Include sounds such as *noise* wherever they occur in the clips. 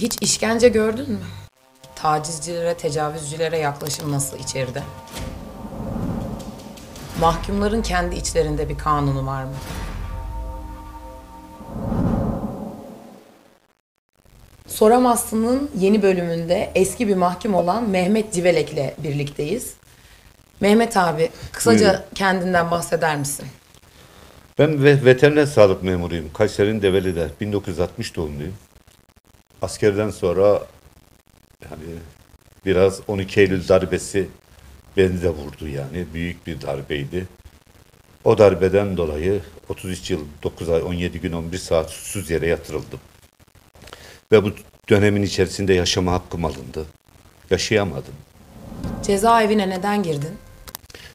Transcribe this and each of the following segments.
Hiç işkence gördün mü? Tacizcilere, tecavüzcülere yaklaşım nasıl içeride? Mahkumların kendi içlerinde bir kanunu var mı? Soramazsın'ın yeni bölümünde eski bir mahkum olan Mehmet Civelek'le birlikteyiz. Mehmet abi, kısaca Buyurun. kendinden bahseder misin? Ben ve veteriner sağlık memuruyum. Kayseri'nin Develi'de. 1960 doğumluyum. Askerden sonra yani biraz 12 Eylül darbesi beni de vurdu yani. Büyük bir darbeydi. O darbeden dolayı 33 yıl 9 ay 17 gün 11 saat susuz yere yatırıldım. Ve bu dönemin içerisinde yaşama hakkım alındı. Yaşayamadım. Cezaevine neden girdin?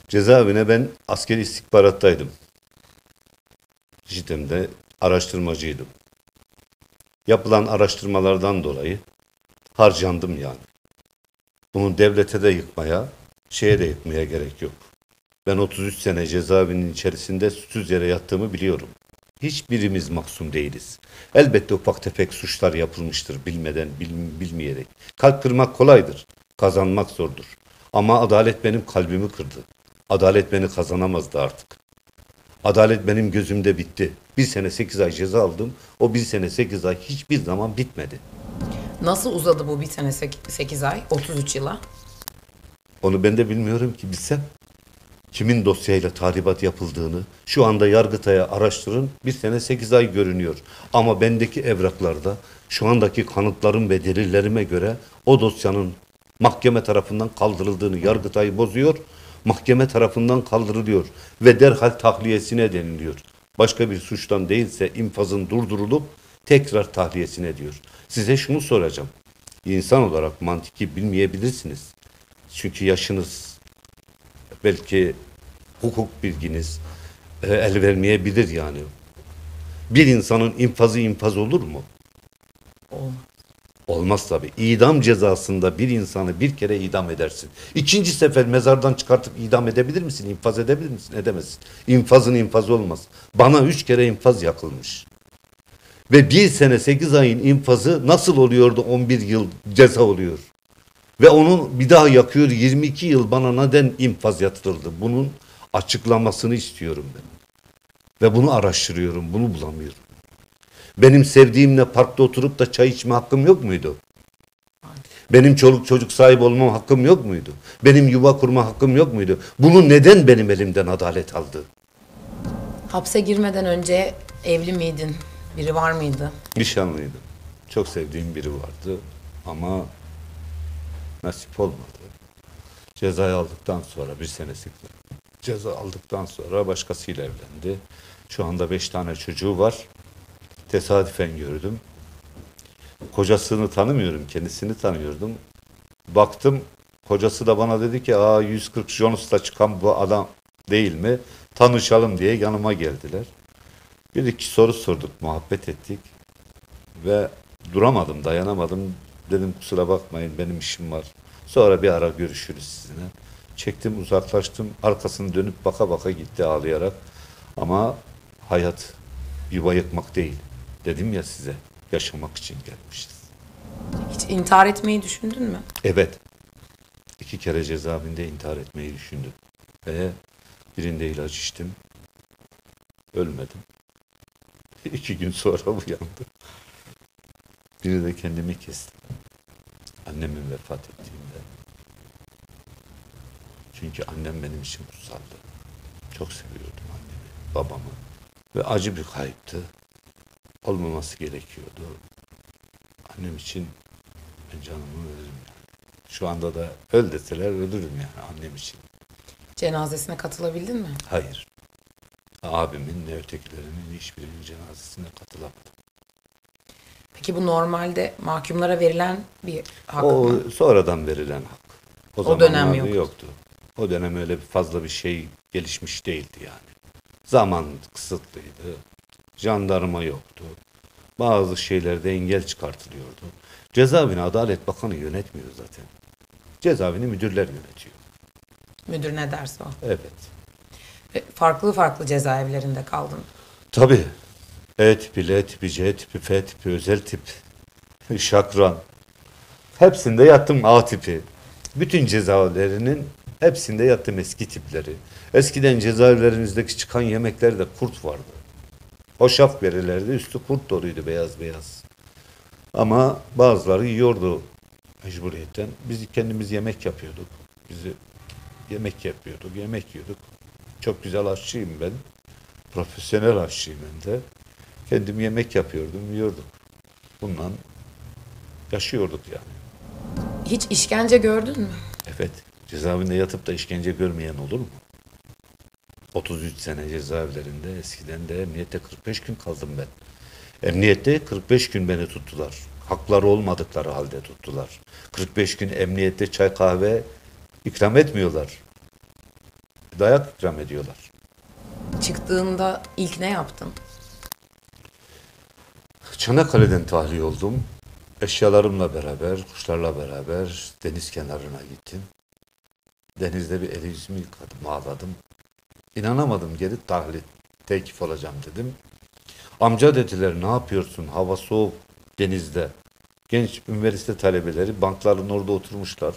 Cezaevine ben askeri istihbarattaydım. Cidden araştırmacıydım. Yapılan araştırmalardan dolayı harcandım yani. Bunun devlete de yıkmaya, şeye de yıkmaya gerek yok. Ben 33 sene cezaevinin içerisinde suçsuz yere yattığımı biliyorum. Hiçbirimiz maksum değiliz. Elbette ufak tefek suçlar yapılmıştır bilmeden, bil- bilmeyerek. Kalp kırmak kolaydır, kazanmak zordur. Ama adalet benim kalbimi kırdı. Adalet beni kazanamazdı artık. Adalet benim gözümde bitti. Bir sene sekiz ay ceza aldım. O bir sene sekiz ay hiçbir zaman bitmedi. Nasıl uzadı bu bir sene 8 ay, 33 yıla? Onu ben de bilmiyorum ki bilsem. Kimin dosyayla tahribat yapıldığını şu anda Yargıtay'a araştırın. Bir sene sekiz ay görünüyor. Ama bendeki evraklarda şu andaki kanıtlarım ve delillerime göre o dosyanın mahkeme tarafından kaldırıldığını Yargıtay bozuyor. Mahkeme tarafından kaldırılıyor ve derhal tahliyesine deniliyor. Başka bir suçtan değilse infazın durdurulup tekrar tahliyesine diyor. Size şunu soracağım. İnsan olarak mantiki bilmeyebilirsiniz. Çünkü yaşınız belki hukuk bilginiz e, el vermeyebilir yani. Bir insanın infazı infaz olur mu? Olmaz. Olmaz tabi. İdam cezasında bir insanı bir kere idam edersin. İkinci sefer mezardan çıkartıp idam edebilir misin? İnfaz edebilir misin? Edemezsin. İnfazın infazı olmaz. Bana üç kere infaz yakılmış. Ve bir sene sekiz ayın infazı nasıl oluyordu 11 yıl ceza oluyor? Ve onun bir daha yakıyor 22 yıl bana neden infaz yatırıldı? Bunun açıklamasını istiyorum ben. Ve bunu araştırıyorum, bunu bulamıyorum. Benim sevdiğimle parkta oturup da çay içme hakkım yok muydu? Benim çoluk çocuk sahibi olmam hakkım yok muydu? Benim yuva kurma hakkım yok muydu? Bunu neden benim elimden adalet aldı? Hapse girmeden önce evli miydin? Biri var mıydı? Nişanlıydım. Çok sevdiğim biri vardı ama nasip olmadı. Cezayı aldıktan sonra bir senesi ceza aldıktan sonra başkasıyla evlendi. Şu anda beş tane çocuğu var. Tesadüfen gördüm. Kocasını tanımıyorum, kendisini tanıyordum. Baktım, kocası da bana dedi ki, aa 140 Jonus'ta çıkan bu adam değil mi? Tanışalım diye yanıma geldiler. Bir iki soru sorduk, muhabbet ettik. Ve duramadım, dayanamadım. Dedim kusura bakmayın benim işim var. Sonra bir ara görüşürüz sizinle. Çektim uzaklaştım. Arkasını dönüp baka baka gitti ağlayarak. Ama hayat yuva yıkmak değil. Dedim ya size yaşamak için gelmişiz. Hiç intihar etmeyi düşündün mü? Evet. İki kere cezaevinde intihar etmeyi düşündüm. Ve birinde ilaç içtim. Ölmedim. *laughs* İki gün sonra uyandım. Biri de kendimi kestim. Annemin vefat ettiğinde. Çünkü annem benim için kutsaldı. Çok seviyordum annemi, babamı. Ve acı bir kayıptı. Olmaması gerekiyordu. Annem için ben canımı veririm yani. Şu anda da öl deseler ölürüm yani annem için. Cenazesine katılabildin mi? Hayır. Abimin ne ötekilerinin hiçbirinin cenazesine katılamadım. Peki bu normalde mahkumlara verilen bir hak o mı? sonradan verilen hak. O, O dönem zamanlarda yoktu. O dönem öyle fazla bir şey gelişmiş değildi yani. Zaman kısıtlıydı. Jandarma yoktu. Bazı şeylerde engel çıkartılıyordu. Cezaevini Adalet Bakanı yönetmiyor zaten. Cezaevini müdürler yönetiyor. Müdür ne derse o. Evet. Ve Farklı farklı cezaevlerinde kaldın. Tabii. E tipi, L tipi, C tipi, F tipi, özel tip. *laughs* şakran. Hepsinde yattım A tipi. Bütün cezaevlerinin hepsinde yattım eski tipleri. Eskiden cezaevlerimizdeki çıkan yemeklerde kurt vardı. Hoşaf verirlerdi, üstü kurt doluydu beyaz beyaz. Ama bazıları yiyordu mecburiyetten. Biz kendimiz yemek yapıyorduk. Bizi yemek yapıyorduk, yemek yiyorduk. Çok güzel aşçıyım ben. Profesyonel aşçıyım ben de. Kendim yemek yapıyordum, yiyorduk. Bundan yaşıyorduk yani. Hiç işkence gördün mü? Evet, cezaevinde yatıp da işkence görmeyen olur mu? 33 sene cezaevlerinde eskiden de emniyette 45 gün kaldım ben. Emniyette 45 gün beni tuttular. Hakları olmadıkları halde tuttular. 45 gün emniyette çay kahve ikram etmiyorlar. Dayak ikram ediyorlar. Çıktığında ilk ne yaptın? Çanakkale'den tahliye oldum. Eşyalarımla beraber, kuşlarla beraber deniz kenarına gittim. Denizde bir el yüzümü yıkadım, ağladım. İnanamadım geri tahliye, tekif olacağım dedim. Amca dediler ne yapıyorsun hava soğuk denizde. Genç üniversite talebeleri bankların orada oturmuşlar.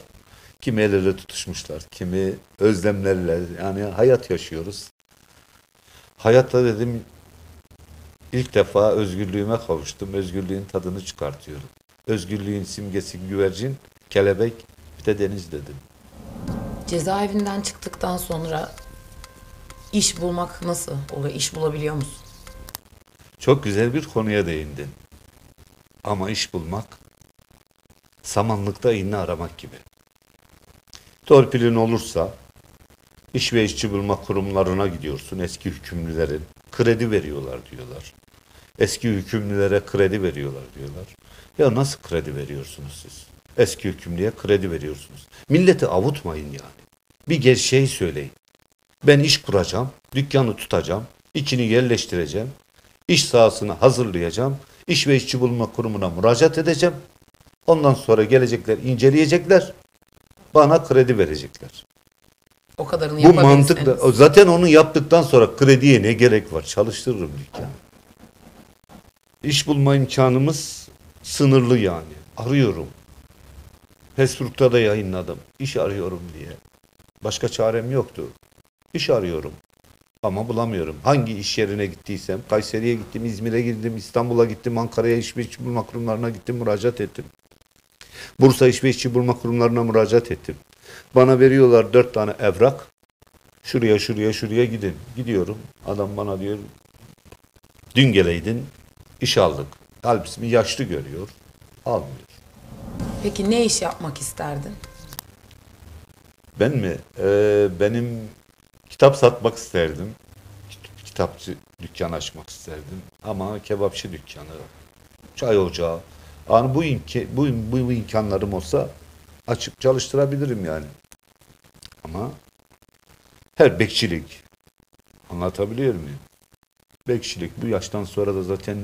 Kimi el ele tutuşmuşlar, kimi özlemlerle yani hayat yaşıyoruz. Hayatta dedim İlk defa özgürlüğüme kavuştum. Özgürlüğün tadını çıkartıyorum. Özgürlüğün simgesi güvercin, kelebek, bir de deniz dedim. Cezaevinden çıktıktan sonra iş bulmak nasıl oluyor? İş bulabiliyor musun? Çok güzel bir konuya değindin. Ama iş bulmak, samanlıkta iğne aramak gibi. Torpilin olursa, iş ve işçi bulma kurumlarına gidiyorsun. Eski hükümlülerin kredi veriyorlar diyorlar. Eski hükümlülere kredi veriyorlar diyorlar. Ya nasıl kredi veriyorsunuz siz? Eski hükümlüye kredi veriyorsunuz. Milleti avutmayın yani. Bir gerçeği söyleyin. Ben iş kuracağım, dükkanı tutacağım, içini yerleştireceğim, iş sahasını hazırlayacağım, iş ve işçi bulma kurumuna müracaat edeceğim. Ondan sonra gelecekler, inceleyecekler, bana kredi verecekler. O kadarını Bu mantıkla zaten onu yaptıktan sonra krediye ne gerek var? Çalıştırırım dükkanı. İş bulma imkanımız sınırlı yani. Arıyorum. Facebook'ta da yayınladım. İş arıyorum diye. Başka çarem yoktu. İş arıyorum. Ama bulamıyorum. Hangi iş yerine gittiysem, Kayseri'ye gittim, İzmir'e gittim, İstanbul'a gittim, Ankara'ya iş ve işçi bulma kurumlarına gittim, müracaat ettim. Bursa İş ve İşçi Bulma Kurumlarına müracaat ettim. Bana veriyorlar dört tane evrak. Şuraya şuraya şuraya gidin. Gidiyorum. Adam bana diyor dün geleydin iş aldık. Halbuki yaşlı görüyor. Almıyor. Peki ne iş yapmak isterdin? Ben mi? Ee, benim kitap satmak isterdim. Kit- Kitapçı dükkan açmak isterdim. Ama kebapçı dükkanı, çay ocağı. Yani bu, imki, bu, bu, bu imkanlarım olsa açıp çalıştırabilirim yani. Ama her bekçilik. Anlatabiliyor muyum? Bekçilik bu yaştan sonra da zaten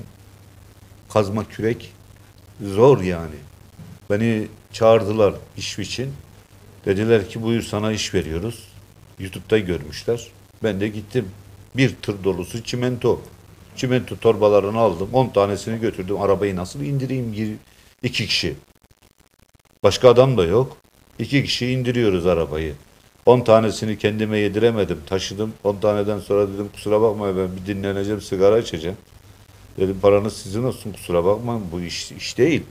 kazma kürek zor yani. Beni çağırdılar iş için. Dediler ki buyur sana iş veriyoruz. YouTube'da görmüşler. Ben de gittim. Bir tır dolusu çimento. Çimento torbalarını aldım. 10 tanesini götürdüm. Arabayı nasıl indireyim? İki kişi. Başka adam da yok. İki kişi indiriyoruz arabayı. 10 tanesini kendime yediremedim. Taşıdım. 10 taneden sonra dedim kusura bakma ben bir dinleneceğim sigara içeceğim. Dedim paranız sizin olsun kusura bakmayın bu iş, iş değil.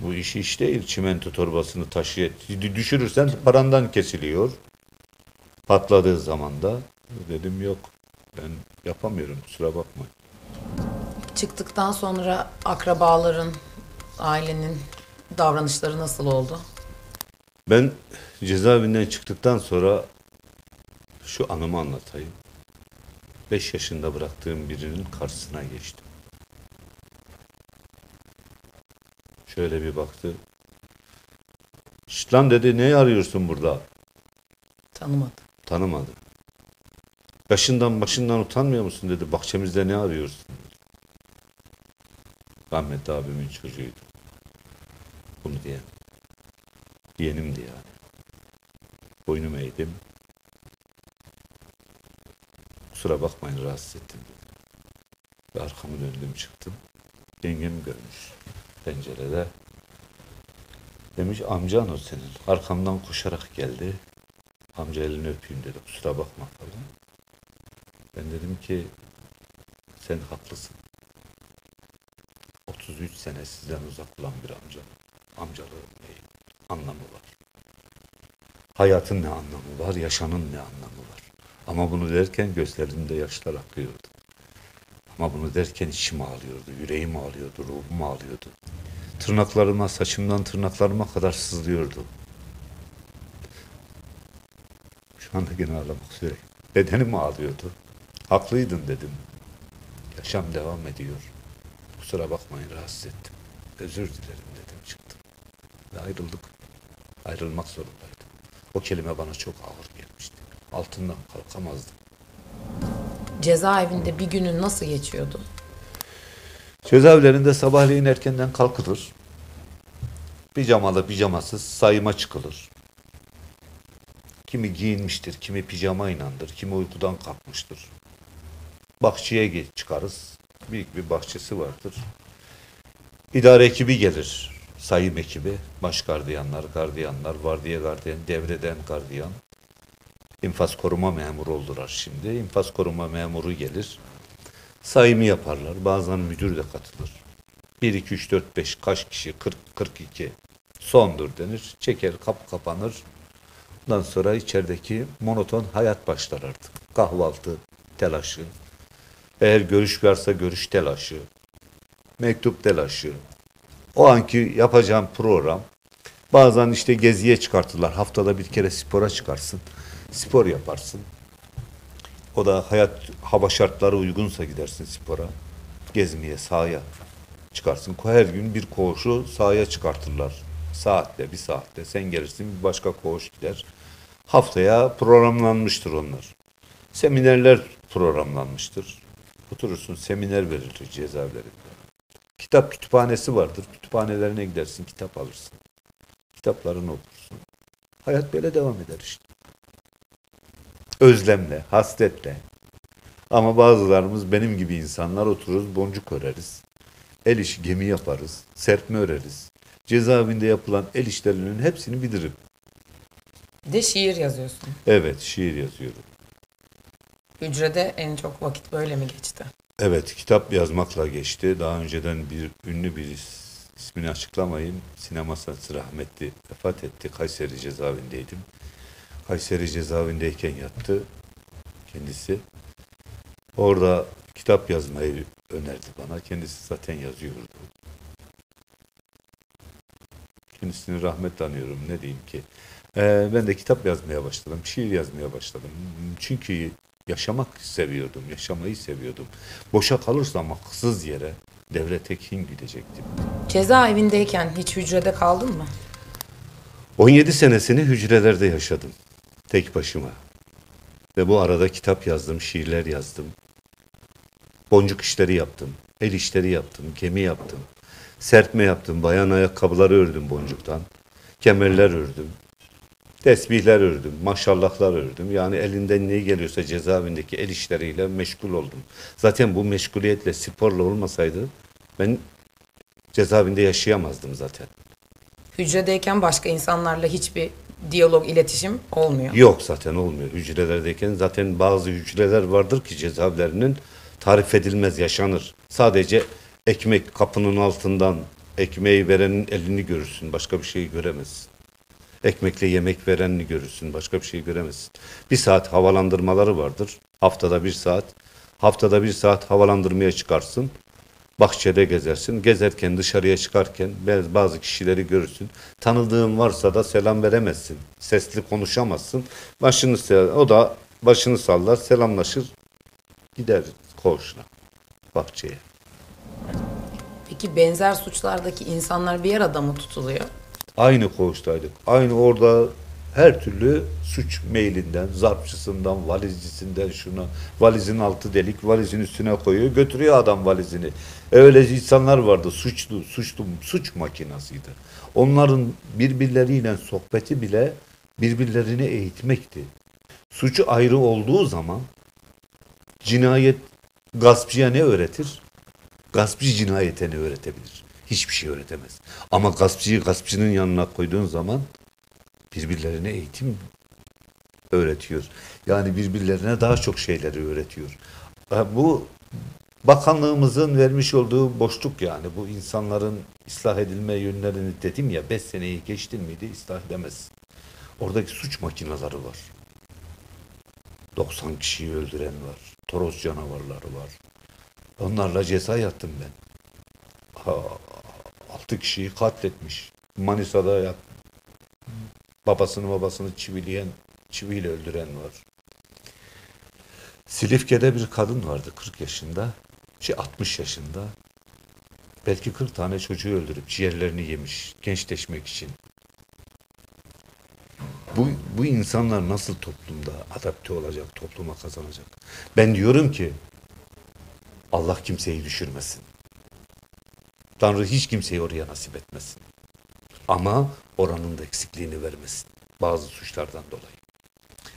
Bu iş iş değil. Çimento torbasını taşıya düşürürsen parandan kesiliyor. Patladığı zaman da dedim yok ben yapamıyorum kusura bakmayın. Çıktıktan sonra akrabaların, ailenin davranışları nasıl oldu? Ben cezaevinden çıktıktan sonra şu anımı anlatayım. 5 yaşında bıraktığım birinin karşısına geçtim. Şöyle bir baktı. "Şşt lan dedi ne arıyorsun burada? Tanımadı. Tanımadı. Yaşından başından utanmıyor musun dedi. Bahçemizde ne arıyorsun? Rahmetli abimin çocuğuydu. Bunu diyen. Yeğenimdi yani. Boynumu eğdim. Kusura bakmayın rahatsız ettim dedi. Ve arkamı döndüm çıktım. Yengem görmüş. pencerede. Demiş amcan o senin. Arkamdan koşarak geldi. Amca elini öpeyim dedi. Kusura bakma falan. Ben dedim ki sen haklısın. 33 sene sizden uzak olan bir amca. Amcalığın ne anlamı var? Hayatın ne anlamı var? Yaşanın ne anlamı var? Ama bunu derken gözlerimde yaşlar akıyordu. Ama bunu derken içim ağlıyordu, yüreğim ağlıyordu, ruhum ağlıyordu. Tırnaklarıma, saçımdan tırnaklarıma kadar sızlıyordu. Gene ağlamak üzere. Bedenim ağlıyordu. Haklıydın dedim. Yaşam devam ediyor. Kusura bakmayın rahatsız ettim. Özür dilerim dedim çıktım. Ve ayrıldık. Ayrılmak zorundaydım. O kelime bana çok ağır gelmişti. Altından kalkamazdım. Cezaevinde bir günün nasıl geçiyordu? Cezaevlerinde sabahleyin erkenden kalkılır. Pijamalı pijamasız sayıma çıkılır. Kimi giyinmiştir, kimi pijama inandır, kimi uykudan kalkmıştır. Bahçeye çıkarız. Büyük bir bahçesi vardır. İdare ekibi gelir. Sayım ekibi, baş gardiyanlar, gardiyanlar, vardiya gardiyan, devreden gardiyan. İnfaz koruma memuru oldular şimdi. İnfaz koruma memuru gelir. Sayımı yaparlar. Bazen müdür de katılır. 1, 2, 3, 4, 5 kaç kişi? 40, 42. Sondur denir. Çeker, kap kapanır. Ondan sonra içerideki monoton hayat başlar artık. Kahvaltı telaşı. Eğer görüş varsa görüş telaşı. Mektup telaşı. O anki yapacağım program. Bazen işte geziye çıkartırlar. Haftada bir kere spora çıkarsın. Spor yaparsın. O da hayat hava şartları uygunsa gidersin spora. Gezmeye, sahaya çıkarsın. Her gün bir koğuşu sahaya çıkartırlar. Saatle, bir saatte. Sen gelirsin bir başka koğuş gider. Haftaya programlanmıştır onlar. Seminerler programlanmıştır. Oturursun seminer verilir cezaevlerinde. Kitap kütüphanesi vardır. Kütüphanelerine gidersin, kitap alırsın. Kitaplarını okursun. Hayat böyle devam eder işte özlemle, hasretle. Ama bazılarımız benim gibi insanlar otururuz, boncuk öreriz. El işi gemi yaparız, serpme öreriz. Cezaevinde yapılan el işlerinin hepsini bilirim. Bir de şiir yazıyorsun. Evet, şiir yazıyorum. Hücrede en çok vakit böyle mi geçti? Evet, kitap yazmakla geçti. Daha önceden bir ünlü bir is- ismini açıklamayayım. Sinema sanatçısı rahmetli vefat etti. Kayseri cezaevindeydim. Kayseri cezaevindeyken yattı kendisi. Orada kitap yazmayı önerdi bana. Kendisi zaten yazıyordu. Kendisini rahmetle anıyorum. Ne diyeyim ki. Ee, ben de kitap yazmaya başladım. Şiir yazmaya başladım. Çünkü yaşamak seviyordum. Yaşamayı seviyordum. Boşa kalırsam haksız yere devlete kim gidecektim? Cezaevindeyken hiç hücrede kaldın mı? 17 senesini hücrelerde yaşadım. Tek başıma. Ve bu arada kitap yazdım, şiirler yazdım. Boncuk işleri yaptım. El işleri yaptım, gemi yaptım. Sertme yaptım, bayan ayakkabıları ördüm boncuktan. Kemerler ördüm. Tesbihler ördüm, maşallahlar ördüm. Yani elinden ne geliyorsa cezaevindeki el işleriyle meşgul oldum. Zaten bu meşguliyetle, sporla olmasaydı ben cezaevinde yaşayamazdım zaten. Hücredeyken başka insanlarla hiçbir diyalog, iletişim olmuyor. Yok zaten olmuyor. Hücrelerdeyken zaten bazı hücreler vardır ki cezaevlerinin tarif edilmez yaşanır. Sadece ekmek kapının altından ekmeği verenin elini görürsün. Başka bir şeyi göremezsin. Ekmekle yemek verenini görürsün. Başka bir şey göremezsin. Bir saat havalandırmaları vardır. Haftada bir saat. Haftada bir saat havalandırmaya çıkarsın. Bahçede gezersin. Gezerken dışarıya çıkarken bazı kişileri görürsün. Tanıdığın varsa da selam veremezsin. Sesli konuşamazsın. Başını o da başını sallar, selamlaşır. Gider koğuşuna, bahçeye. Peki benzer suçlardaki insanlar bir arada mı tutuluyor? Aynı koğuştaydık. Aynı orada her türlü suç mailinden, zarfçısından, valizcisinden şuna, valizin altı delik, valizin üstüne koyuyor, götürüyor adam valizini. E Öyle insanlar vardı, suçlu, suçlu, suç makinasıydı. Onların birbirleriyle sohbeti bile birbirlerini eğitmekti. Suçu ayrı olduğu zaman cinayet gaspçıya ne öğretir? Gaspçı cinayete ne öğretebilir? Hiçbir şey öğretemez. Ama gaspçıyı gaspçının yanına koyduğun zaman birbirlerine eğitim öğretiyor. Yani birbirlerine daha çok şeyleri öğretiyor. Bu bakanlığımızın vermiş olduğu boşluk yani. Bu insanların ıslah edilme yönlerini dedim ya 5 seneyi geçtin miydi ıslah edemez. Oradaki suç makineleri var. 90 kişiyi öldüren var. Toros canavarları var. Onlarla ceza yattım ben. Ha, 6 kişiyi katletmiş. Manisa'da yat, babasını babasını çivileyen, çiviyle öldüren var. Silifke'de bir kadın vardı 40 yaşında, şey 60 yaşında. Belki 40 tane çocuğu öldürüp ciğerlerini yemiş gençleşmek için. Bu, bu insanlar nasıl toplumda adapte olacak, topluma kazanacak? Ben diyorum ki Allah kimseyi düşürmesin. Tanrı hiç kimseyi oraya nasip etmesin. Ama oranın da eksikliğini vermesin. Bazı suçlardan dolayı.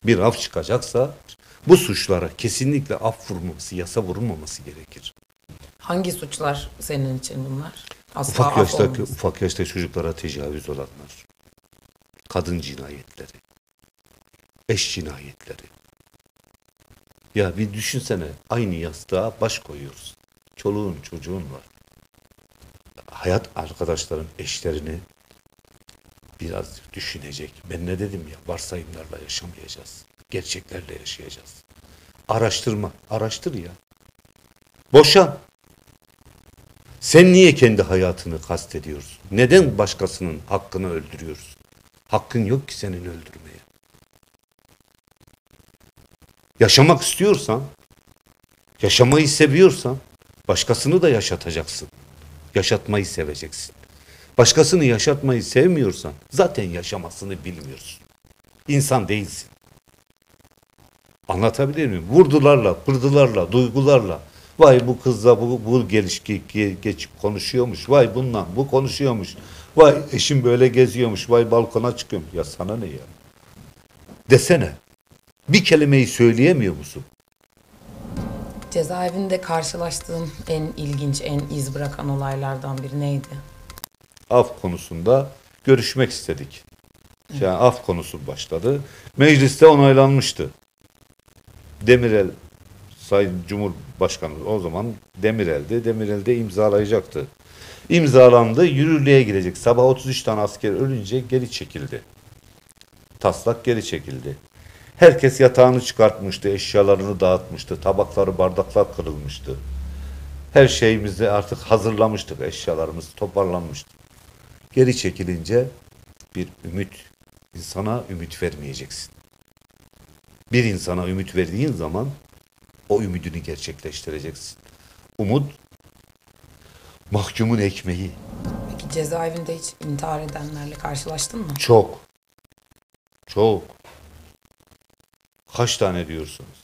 Bir af çıkacaksa bu suçlara kesinlikle af vurulması, yasa vurulmaması gerekir. Hangi suçlar senin için bunlar? Asla Ufak yaştaki ufak yaşta çocuklara tecavüz olanlar, kadın cinayetleri, eş cinayetleri. Ya bir düşünsene aynı yastığa baş koyuyoruz. Çoluğun çocuğun var. Hayat arkadaşların eşlerini biraz düşünecek. Ben ne dedim ya varsayımlarla yaşamayacağız. Gerçeklerle yaşayacağız. Araştırma. Araştır ya. Boşan. Sen niye kendi hayatını kastediyorsun? Neden başkasının hakkını öldürüyorsun? Hakkın yok ki senin öldürmeye. Yaşamak istiyorsan, yaşamayı seviyorsan, başkasını da yaşatacaksın. Yaşatmayı seveceksin. Başkasını yaşatmayı sevmiyorsan, zaten yaşamasını bilmiyorsun. İnsan değilsin. Anlatabilir miyim? Vurdularla, pırdılarla, duygularla. Vay bu kızla bu, bu gelişki ge- geçip konuşuyormuş. Vay bundan bu konuşuyormuş. Vay eşim böyle geziyormuş. Vay balkona çıkıyorum. Ya sana ne ya? Desene. Bir kelimeyi söyleyemiyor musun? Cezaevinde karşılaştığın en ilginç, en iz bırakan olaylardan biri neydi? Af konusunda görüşmek istedik. Yani af konusu başladı. Mecliste onaylanmıştı. Demirel Sayın Cumhurbaşkanı o zaman Demirel'di. Demirel'de imzalayacaktı. İmzalandı, yürürlüğe girecek. Sabah 33 tane asker ölünce geri çekildi. Taslak geri çekildi. Herkes yatağını çıkartmıştı, eşyalarını dağıtmıştı, tabakları, bardaklar kırılmıştı. Her şeyimizi artık hazırlamıştık, eşyalarımız toparlanmıştı. Geri çekilince bir ümit, insana ümit vermeyeceksin. Bir insana ümit verdiğin zaman o ümidini gerçekleştireceksin. Umut mahkumun ekmeği. Peki cezaevinde hiç intihar edenlerle karşılaştın mı? Çok. Çok. Kaç tane diyorsunuz?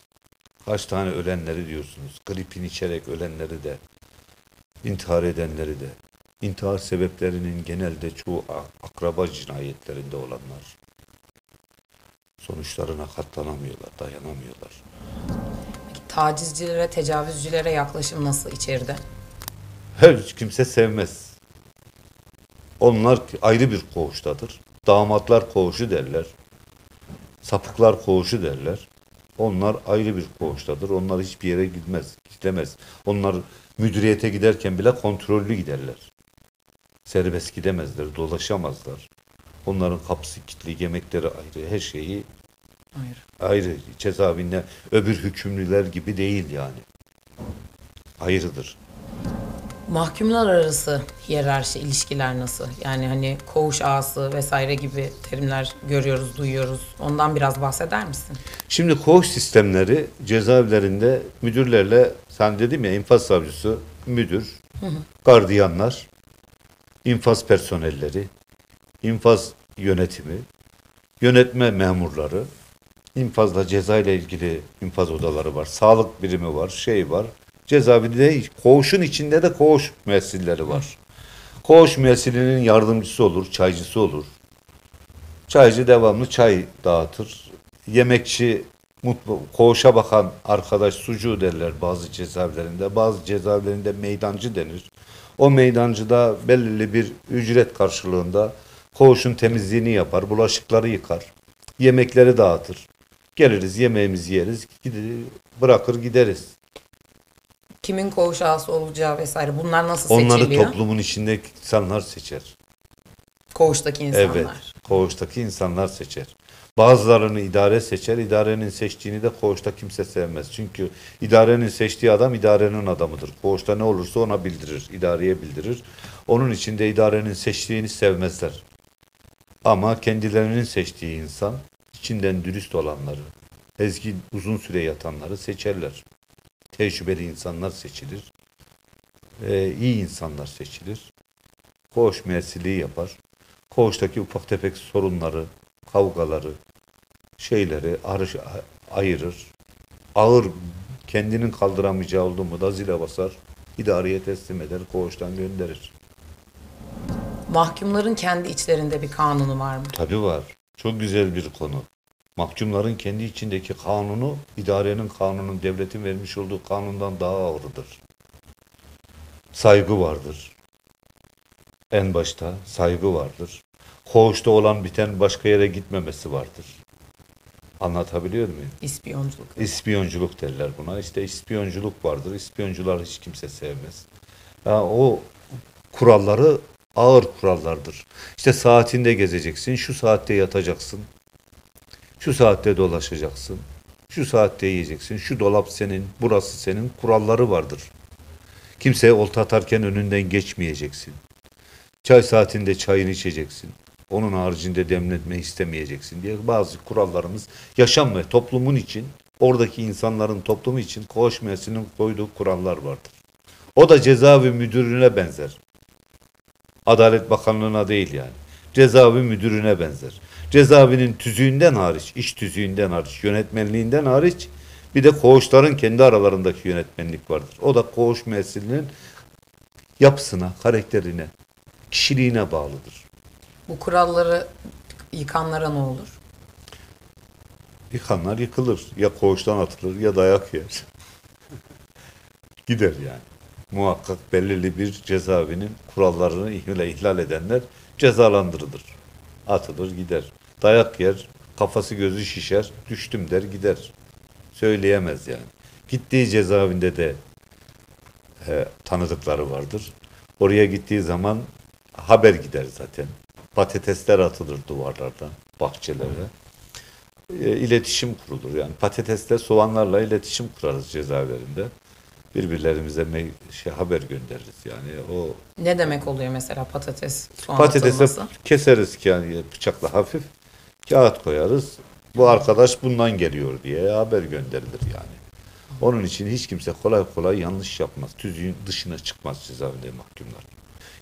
Kaç tane ölenleri diyorsunuz? Gripin içerek ölenleri de, intihar edenleri de. İntihar sebeplerinin genelde çoğu akraba cinayetlerinde olanlar. Sonuçlarına katlanamıyorlar, dayanamıyorlar. Peki tacizcilere, tecavüzcülere yaklaşım nasıl içeride? Her kimse sevmez. Onlar ayrı bir koğuştadır. Damatlar koğuşu derler. Sapıklar koğuşu derler. Onlar ayrı bir koğuştadır. Onlar hiçbir yere gitmez, gidemez. Onlar müdüriyete giderken bile kontrollü giderler. Serbest gidemezler, dolaşamazlar. Onların kapısı kilitli, yemekleri ayrı, her şeyi Hayır. ayrı. Cezaevinde öbür hükümlüler gibi değil yani. Ayrıdır. Mahkumlar arası hiyerarşi, ilişkiler nasıl? Yani hani koğuş ağası vesaire gibi terimler görüyoruz, duyuyoruz. Ondan biraz bahseder misin? Şimdi koğuş sistemleri cezaevlerinde müdürlerle sen dedim ya infaz savcısı, müdür, gardiyanlar, infaz personelleri, infaz yönetimi, yönetme memurları, infazla ceza ile ilgili infaz odaları var, sağlık birimi var, şey var. Cezaevinde koğuşun içinde de koğuş müessilleri var. Koğuş müessilinin yardımcısı olur, çaycısı olur. Çaycı devamlı çay dağıtır. Yemekçi mutlu, koğuşa bakan arkadaş sucuğu derler bazı cezaevlerinde. Bazı cezaevlerinde meydancı denir. O meydancıda belirli bir ücret karşılığında koğuşun temizliğini yapar, bulaşıkları yıkar, yemekleri dağıtır. Geliriz, yemeğimizi yeriz, gidi- bırakır gideriz. Kimin koğuş ağası olacağı vesaire bunlar nasıl Onları seçiliyor? toplumun içindeki insanlar seçer. Koğuştaki insanlar. Evet, koğuştaki insanlar seçer. Bazılarını idare seçer, idarenin seçtiğini de koğuşta kimse sevmez. Çünkü idarenin seçtiği adam idarenin adamıdır. Koğuşta ne olursa ona bildirir, idareye bildirir. Onun için de idarenin seçtiğini sevmezler. Ama kendilerinin seçtiği insan, içinden dürüst olanları, ezgi uzun süre yatanları seçerler. Tecrübeli insanlar seçilir. Ee, iyi insanlar seçilir. Koğuş müessiliği yapar koğuştaki ufak tefek sorunları, kavgaları, şeyleri arış, ayırır. Ağır kendinin kaldıramayacağı oldu mu da zile basar, idareye teslim eder, koğuştan gönderir. Mahkumların kendi içlerinde bir kanunu var mı? Tabii var. Çok güzel bir konu. Mahkumların kendi içindeki kanunu, idarenin kanunun, devletin vermiş olduğu kanundan daha ağırdır. Saygı vardır. En başta saygı vardır. Koğuşta olan biten başka yere gitmemesi vardır. Anlatabiliyor muyum? İspiyonculuk. İspiyonculuk derler buna. İşte ispiyonculuk vardır. İspiyoncular hiç kimse sevmez. Ya o kuralları ağır kurallardır. İşte saatinde gezeceksin, şu saatte yatacaksın, şu saatte dolaşacaksın, şu saatte yiyeceksin, şu dolap senin, burası senin kuralları vardır. Kimseye olta atarken önünden geçmeyeceksin. Çay saatinde çayını içeceksin. Onun haricinde demletme istemeyeceksin diye bazı kurallarımız yaşam ve toplumun için, oradaki insanların toplumu için koğuş müessesinin koyduğu kurallar vardır. O da cezaevi müdürüne benzer. Adalet Bakanlığı'na değil yani. Cezaevi müdürüne benzer. Cezaevinin tüzüğünden hariç, iş tüzüğünden hariç, yönetmenliğinden hariç bir de koğuşların kendi aralarındaki yönetmenlik vardır. O da koğuş müessesinin yapısına, karakterine, kişiliğine bağlıdır. Bu kuralları yıkanlara ne olur? Yıkanlar yıkılır. Ya koğuştan atılır ya dayak yer. Gider yani. Muhakkak belirli bir cezaevinin kurallarını ihlal, ihlal edenler cezalandırılır. Atılır gider. Dayak yer, kafası gözü şişer, düştüm der gider. Söyleyemez yani. Gittiği cezaevinde de e, tanıdıkları vardır. Oraya gittiği zaman haber gider zaten. Patatesler atılır duvarlardan, bahçelere. E, iletişim kurulur. Yani patatesle, soğanlarla iletişim kurarız cezaevlerinde. Birbirlerimize me- şey haber göndeririz. Yani o Ne demek oluyor mesela patates soğan patatesi atılması? keseriz ki yani bıçakla hafif kağıt koyarız. Bu arkadaş bundan geliyor diye haber gönderilir yani. Onun için hiç kimse kolay kolay yanlış yapmaz. Tüzüğün dışına çıkmaz cezaevinde mahkumlar.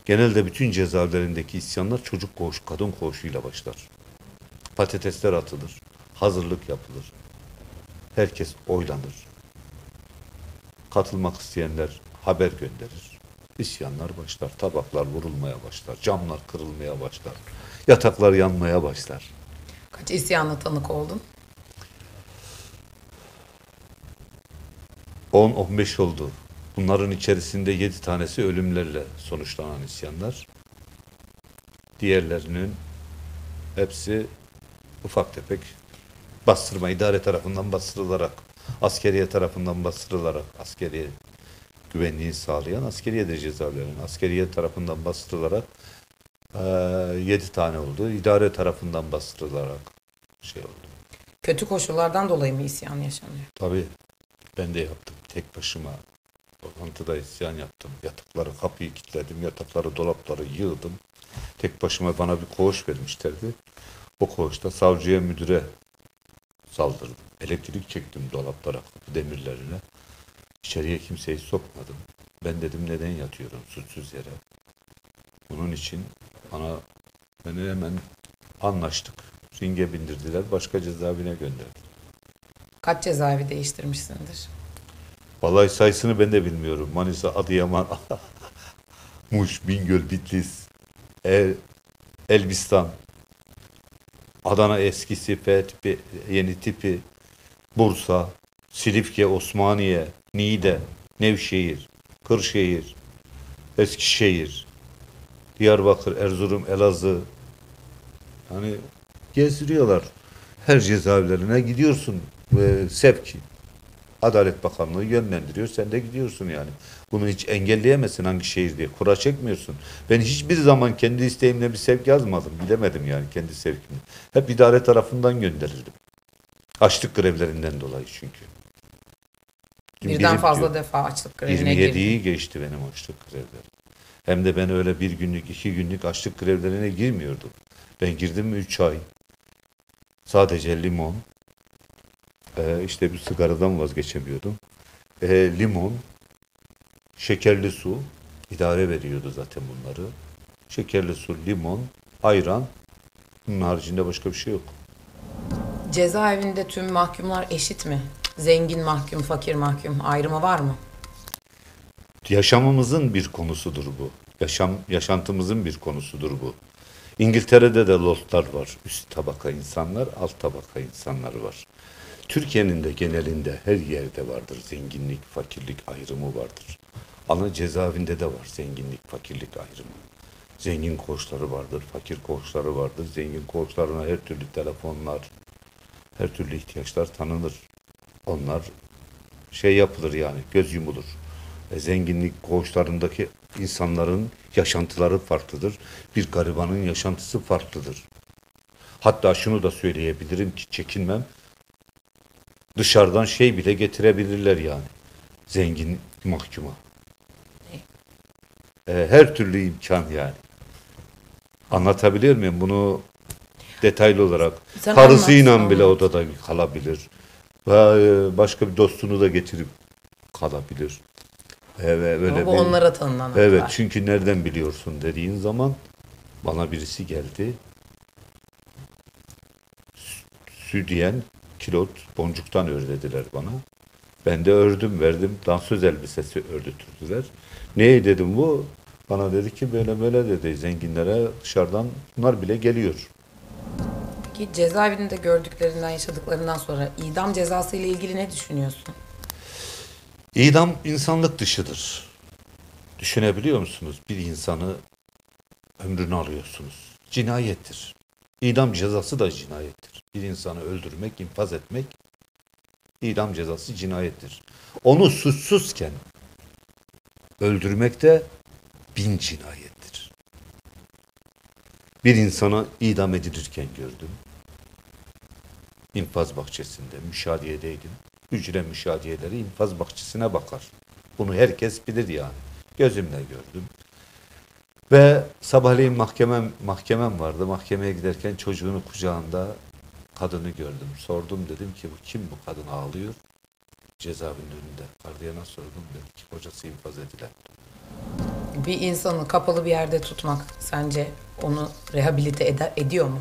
Genelde bütün cezaevlerindeki isyanlar çocuk koğuş, kadın koğuşuyla başlar. Patatesler atılır, hazırlık yapılır. Herkes oylanır. Katılmak isteyenler haber gönderir. İsyanlar başlar, tabaklar vurulmaya başlar, camlar kırılmaya başlar, yataklar yanmaya başlar. Kaç isyanla tanık oldun? 10-15 oldu. Bunların içerisinde 7 tanesi ölümlerle sonuçlanan isyanlar. Diğerlerinin hepsi ufak tefek bastırma, idare tarafından bastırılarak, askeriye tarafından bastırılarak, askeriye güvenliği sağlayan askeriye de cezaevlerinin askeriye tarafından bastırılarak 7 tane oldu. İdare tarafından bastırılarak şey oldu. Kötü koşullardan dolayı mı isyan yaşanıyor? Tabii ben de yaptım. Tek başıma lokantada isyan yaptım. Yatakları kapıyı kilitledim. Yatakları dolapları yığdım. Tek başıma bana bir koğuş vermişlerdi. O koğuşta savcıya müdüre saldırdım. Elektrik çektim dolaplara, kapı demirlerine. İçeriye kimseyi sokmadım. Ben dedim neden yatıyorum suçsuz yere. Bunun için bana beni hemen anlaştık. Ringe bindirdiler. Başka cezaevine gönderdiler. Kaç cezaevi değiştirmişsindir? Vallahi sayısını ben de bilmiyorum. Manisa, Adıyaman, *laughs* Muş, Bingöl, Bitlis, El, Elbistan, Adana eskisi, F tipi, yeni tipi, Bursa, Silifke, Osmaniye, Niğde, Nevşehir, Kırşehir, Eskişehir, Diyarbakır, Erzurum, Elazığ. Hani gezdiriyorlar. Her cezaevlerine gidiyorsun. Ve sevk. Adalet Bakanlığı yönlendiriyor. Sen de gidiyorsun yani. Bunu hiç engelleyemezsin hangi şehir diye. Kura çekmiyorsun. Ben hiçbir zaman kendi isteğimle bir sevk yazmadım. Bilemedim yani kendi sevkimi. Hep idare tarafından gönderirdim. Açlık grevlerinden dolayı çünkü. Birden Bilip fazla diyor. defa açlık grevine girdi. 27'yi geçti benim açlık grevleri. Hem de ben öyle bir günlük, iki günlük açlık grevlerine girmiyordum. Ben girdim mi 3 ay. Sadece limon. Ee, işte bir sigaradan vazgeçemiyordum. Ee, limon, şekerli su. idare veriyordu zaten bunları. Şekerli su, limon, ayran. Bunun haricinde başka bir şey yok. Cezaevinde tüm mahkumlar eşit mi? Zengin mahkum, fakir mahkum ayrımı var mı? yaşamımızın bir konusudur bu. Yaşam yaşantımızın bir konusudur bu. İngiltere'de de lordlar var. Üst tabaka insanlar, alt tabaka insanlar var. Türkiye'nin de genelinde her yerde vardır zenginlik, fakirlik ayrımı vardır. Ama cezaevinde de var zenginlik, fakirlik ayrımı. Zengin koğuşları vardır, fakir koğuşları vardır. Zengin koğuşlarına her türlü telefonlar, her türlü ihtiyaçlar tanınır. Onlar şey yapılır yani göz yumulur. E, zenginlik koğuşlarındaki insanların yaşantıları farklıdır. Bir garibanın yaşantısı farklıdır. Hatta şunu da söyleyebilirim ki çekinmem. Dışarıdan şey bile getirebilirler yani. Zengin mahkuma. E, her türlü imkan yani. Anlatabiliyor muyum? Bunu detaylı olarak. Sen Karısıyla bile odada kalabilir. E, başka bir dostunu da getirip kalabilir. Evet, öyle Ama bu bir- onlara tanınan. Evet çünkü nereden biliyorsun dediğin zaman bana birisi geldi. Sü- Südyen kilot boncuktan ör dediler bana. Ben de ördüm verdim. Dansöz elbisesi ördütürdüler. Ne dedim bu? Bana dedi ki böyle böyle dedi. Zenginlere dışarıdan bunlar bile geliyor. Peki cezaevinde gördüklerinden, yaşadıklarından sonra idam cezası ile ilgili ne düşünüyorsun? İdam insanlık dışıdır. Düşünebiliyor musunuz? Bir insanı ömrünü alıyorsunuz. Cinayettir. İdam cezası da cinayettir. Bir insanı öldürmek, infaz etmek idam cezası cinayettir. Onu suçsuzken öldürmek de bin cinayettir. Bir insana idam edilirken gördüm. İnfaz bahçesinde müşahedeydim. Hücre müşahedeleri infaz bahçesine bakar. Bunu herkes bilir yani. Gözümle gördüm. Ve sabahleyin mahkemem mahkemem vardı. Mahkemeye giderken çocuğunu kucağında kadını gördüm. Sordum dedim ki bu kim bu kadın ağlıyor? Cezaevinin önünde. Gardiyana sordum dedi ki kocası infaz edilen. Bir insanı kapalı bir yerde tutmak sence onu rehabilite eder, ediyor mu?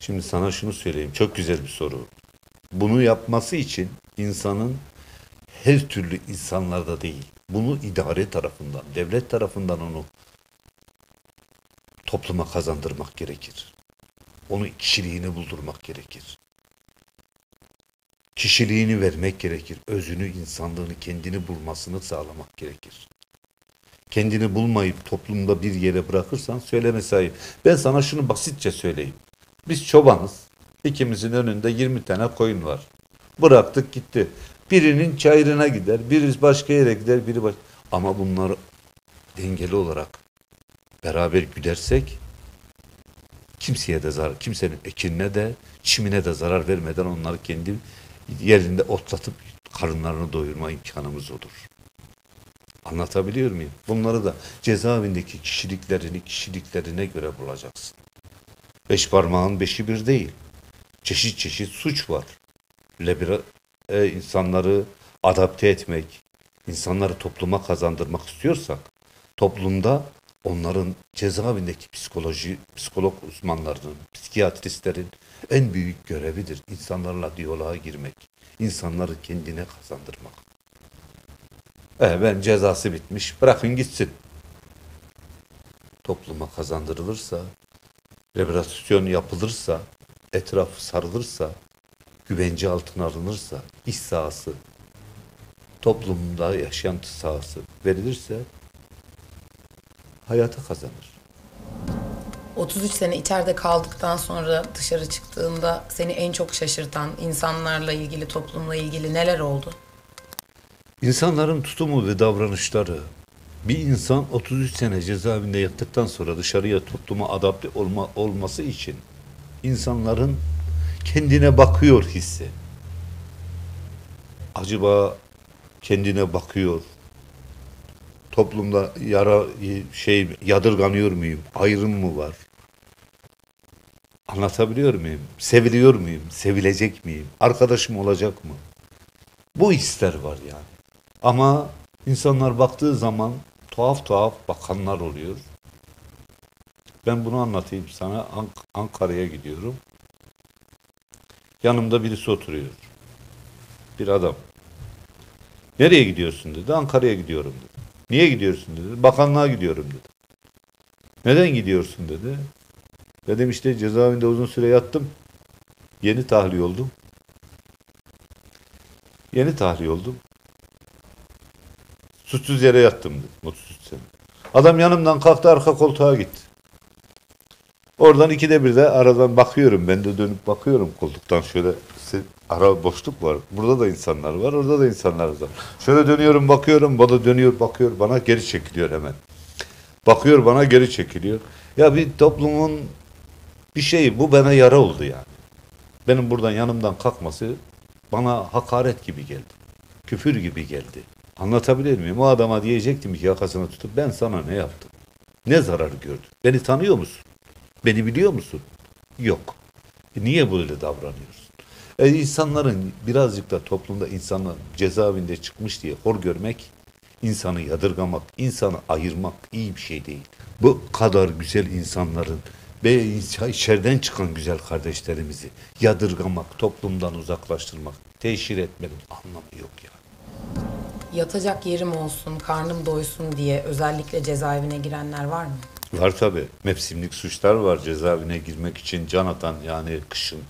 Şimdi sana şunu söyleyeyim. Çok güzel bir soru. Bunu yapması için insanın her türlü insanlarda değil. Bunu idare tarafından, devlet tarafından onu topluma kazandırmak gerekir. Onu kişiliğini buldurmak gerekir. Kişiliğini vermek gerekir. Özünü, insanlığını, kendini bulmasını sağlamak gerekir. Kendini bulmayıp toplumda bir yere bırakırsan söyleme sahip. Ben sana şunu basitçe söyleyeyim. Biz çobanız. İkimizin önünde 20 tane koyun var. Bıraktık gitti. Birinin çayırına gider, biri başka yere gider, biri baş... Ama bunları dengeli olarak beraber güdersek kimseye de zarar, kimsenin ekinine de çimine de zarar vermeden onları kendi yerinde otlatıp karınlarını doyurma imkanımız olur. Anlatabiliyor muyum? Bunları da cezaevindeki kişiliklerini kişiliklerine göre bulacaksın. Beş parmağın beşi bir değil. Çeşit çeşit suç var. Lebira, e, insanları adapte etmek, insanları topluma kazandırmak istiyorsak, toplumda onların cezaevindeki psikoloji, psikolog uzmanlarının, psikiyatristlerin en büyük görevidir. İnsanlarla diyaloğa girmek, insanları kendine kazandırmak. E, ben cezası bitmiş, bırakın gitsin. Topluma kazandırılırsa, rehabilitasyon yapılırsa, etrafı sarılırsa, güvence altına alınırsa, iş sahası, toplumda yaşantı sahası verilirse hayata kazanır. 33 sene içeride kaldıktan sonra dışarı çıktığında seni en çok şaşırtan insanlarla ilgili, toplumla ilgili neler oldu? İnsanların tutumu ve davranışları bir insan 33 sene cezaevinde yattıktan sonra dışarıya topluma adapte olma, olması için insanların kendine bakıyor hissi. Acaba kendine bakıyor. Toplumda yara şey yadırganıyor muyum? Ayrım mı var? Anlatabiliyor muyum? Seviliyor muyum? Sevilecek miyim? Arkadaşım olacak mı? Bu hisler var yani. Ama insanlar baktığı zaman tuhaf tuhaf bakanlar oluyor. Ben bunu anlatayım sana. Ank- Ankara'ya gidiyorum. Yanımda birisi oturuyor. Bir adam. Nereye gidiyorsun dedi. Ankara'ya gidiyorum dedi. Niye gidiyorsun dedi. Bakanlığa gidiyorum dedi. Neden gidiyorsun dedi. Dedim işte cezaevinde uzun süre yattım. Yeni tahliye oldum. Yeni tahliye oldum. Suçsuz yere yattım dedim 33 sene. Adam yanımdan kalktı arka koltuğa gitti. Oradan ikide bir de aradan bakıyorum. Ben de dönüp bakıyorum koltuktan şöyle ara boşluk var. Burada da insanlar var, orada da insanlar var. Şöyle dönüyorum bakıyorum, bana dönüyor bakıyor bana geri çekiliyor hemen. Bakıyor bana geri çekiliyor. Ya bir toplumun bir şeyi bu bana yara oldu yani. Benim buradan yanımdan kalkması bana hakaret gibi geldi. Küfür gibi geldi. Anlatabilir miyim? O adama diyecektim ki yakasını tutup ben sana ne yaptım? Ne zarar gördün? Beni tanıyor musun? Beni biliyor musun? Yok. E niye böyle davranıyorsun? E insanların birazcık da toplumda insanlar cezaevinde çıkmış diye hor görmek, insanı yadırgamak, insanı ayırmak iyi bir şey değil. Bu kadar güzel insanların ve içeriden çıkan güzel kardeşlerimizi yadırgamak, toplumdan uzaklaştırmak, teşhir etmenin anlamı yok ya. Yatacak yerim olsun, karnım doysun diye özellikle cezaevine girenler var mı? Var tabi. Mevsimlik suçlar var cezaevine girmek için can atan yani kışın.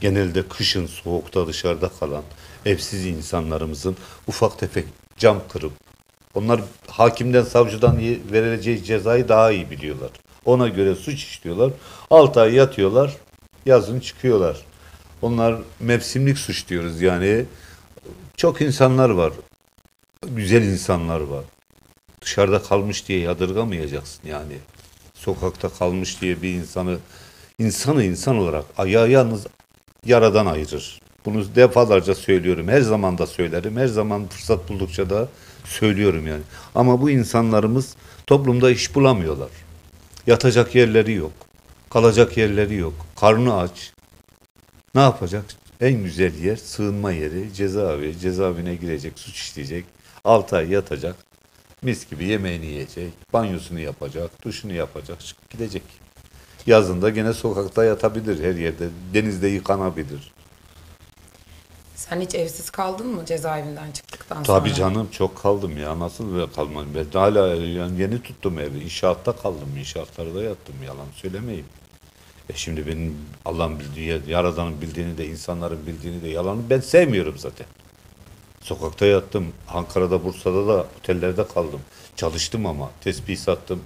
Genelde kışın soğukta dışarıda kalan evsiz insanlarımızın ufak tefek cam kırıp onlar hakimden savcıdan verileceği cezayı daha iyi biliyorlar. Ona göre suç işliyorlar. 6 ay yatıyorlar. Yazın çıkıyorlar. Onlar mevsimlik suç diyoruz yani. Çok insanlar var. Güzel insanlar var dışarıda kalmış diye yadırgamayacaksın yani. Sokakta kalmış diye bir insanı insanı insan olarak ayağı yalnız yaradan ayırır. Bunu defalarca söylüyorum. Her zaman da söylerim. Her zaman fırsat buldukça da söylüyorum yani. Ama bu insanlarımız toplumda iş bulamıyorlar. Yatacak yerleri yok. Kalacak yerleri yok. Karnı aç. Ne yapacak? En güzel yer sığınma yeri cezaevi. Cezaevine girecek, suç işleyecek. 6 ay yatacak. Mis gibi yemeğini yiyecek, banyosunu yapacak, duşunu yapacak, çıkıp gidecek. Yazında gene sokakta yatabilir her yerde, denizde yıkanabilir. Sen hiç evsiz kaldın mı cezaevinden çıktıktan sonra? Tabii canım çok kaldım ya nasıl böyle kalmam ben hala yani yeni tuttum evi inşaatta kaldım inşaatlarda yattım yalan söylemeyeyim. E şimdi benim Allah'ın bildiği yaradanın bildiğini de insanların bildiğini de yalanı ben sevmiyorum zaten. Sokakta yattım. Ankara'da, Bursa'da da otellerde kaldım. Çalıştım ama tespih sattım.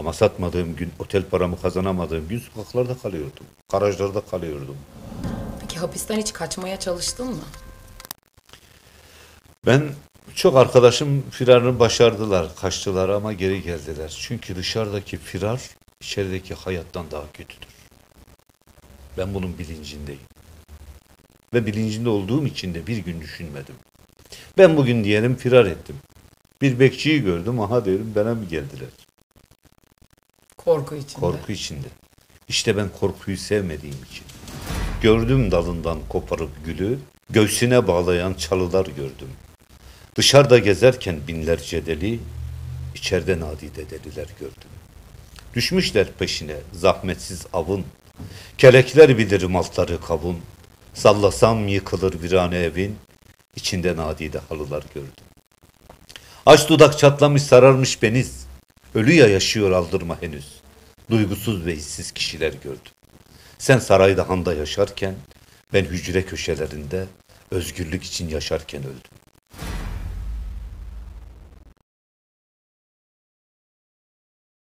Ama satmadığım gün, otel paramı kazanamadığım gün sokaklarda kalıyordum. Garajlarda kalıyordum. Peki hapisten hiç kaçmaya çalıştın mı? Ben çok arkadaşım firarını başardılar, kaçtılar ama geri geldiler. Çünkü dışarıdaki firar içerideki hayattan daha kötüdür. Ben bunun bilincindeyim. Ve bilincinde olduğum için de bir gün düşünmedim. Ben bugün diyelim firar ettim. Bir bekçiyi gördüm, aha diyorum bana mı geldiler? Korku içinde. Korku içinde. İşte ben korkuyu sevmediğim için. Gördüm dalından koparıp gülü, göğsüne bağlayan çalılar gördüm. Dışarıda gezerken binlerce deli, içeride nadide deliler gördüm. Düşmüşler peşine zahmetsiz avın, kelekler bilirim altları kavun, sallasam yıkılır virane evin, içinde nadide halılar gördüm. Aç dudak çatlamış sararmış beniz, ölü ya yaşıyor aldırma henüz, duygusuz ve hissiz kişiler gördüm. Sen sarayda handa yaşarken, ben hücre köşelerinde özgürlük için yaşarken öldüm.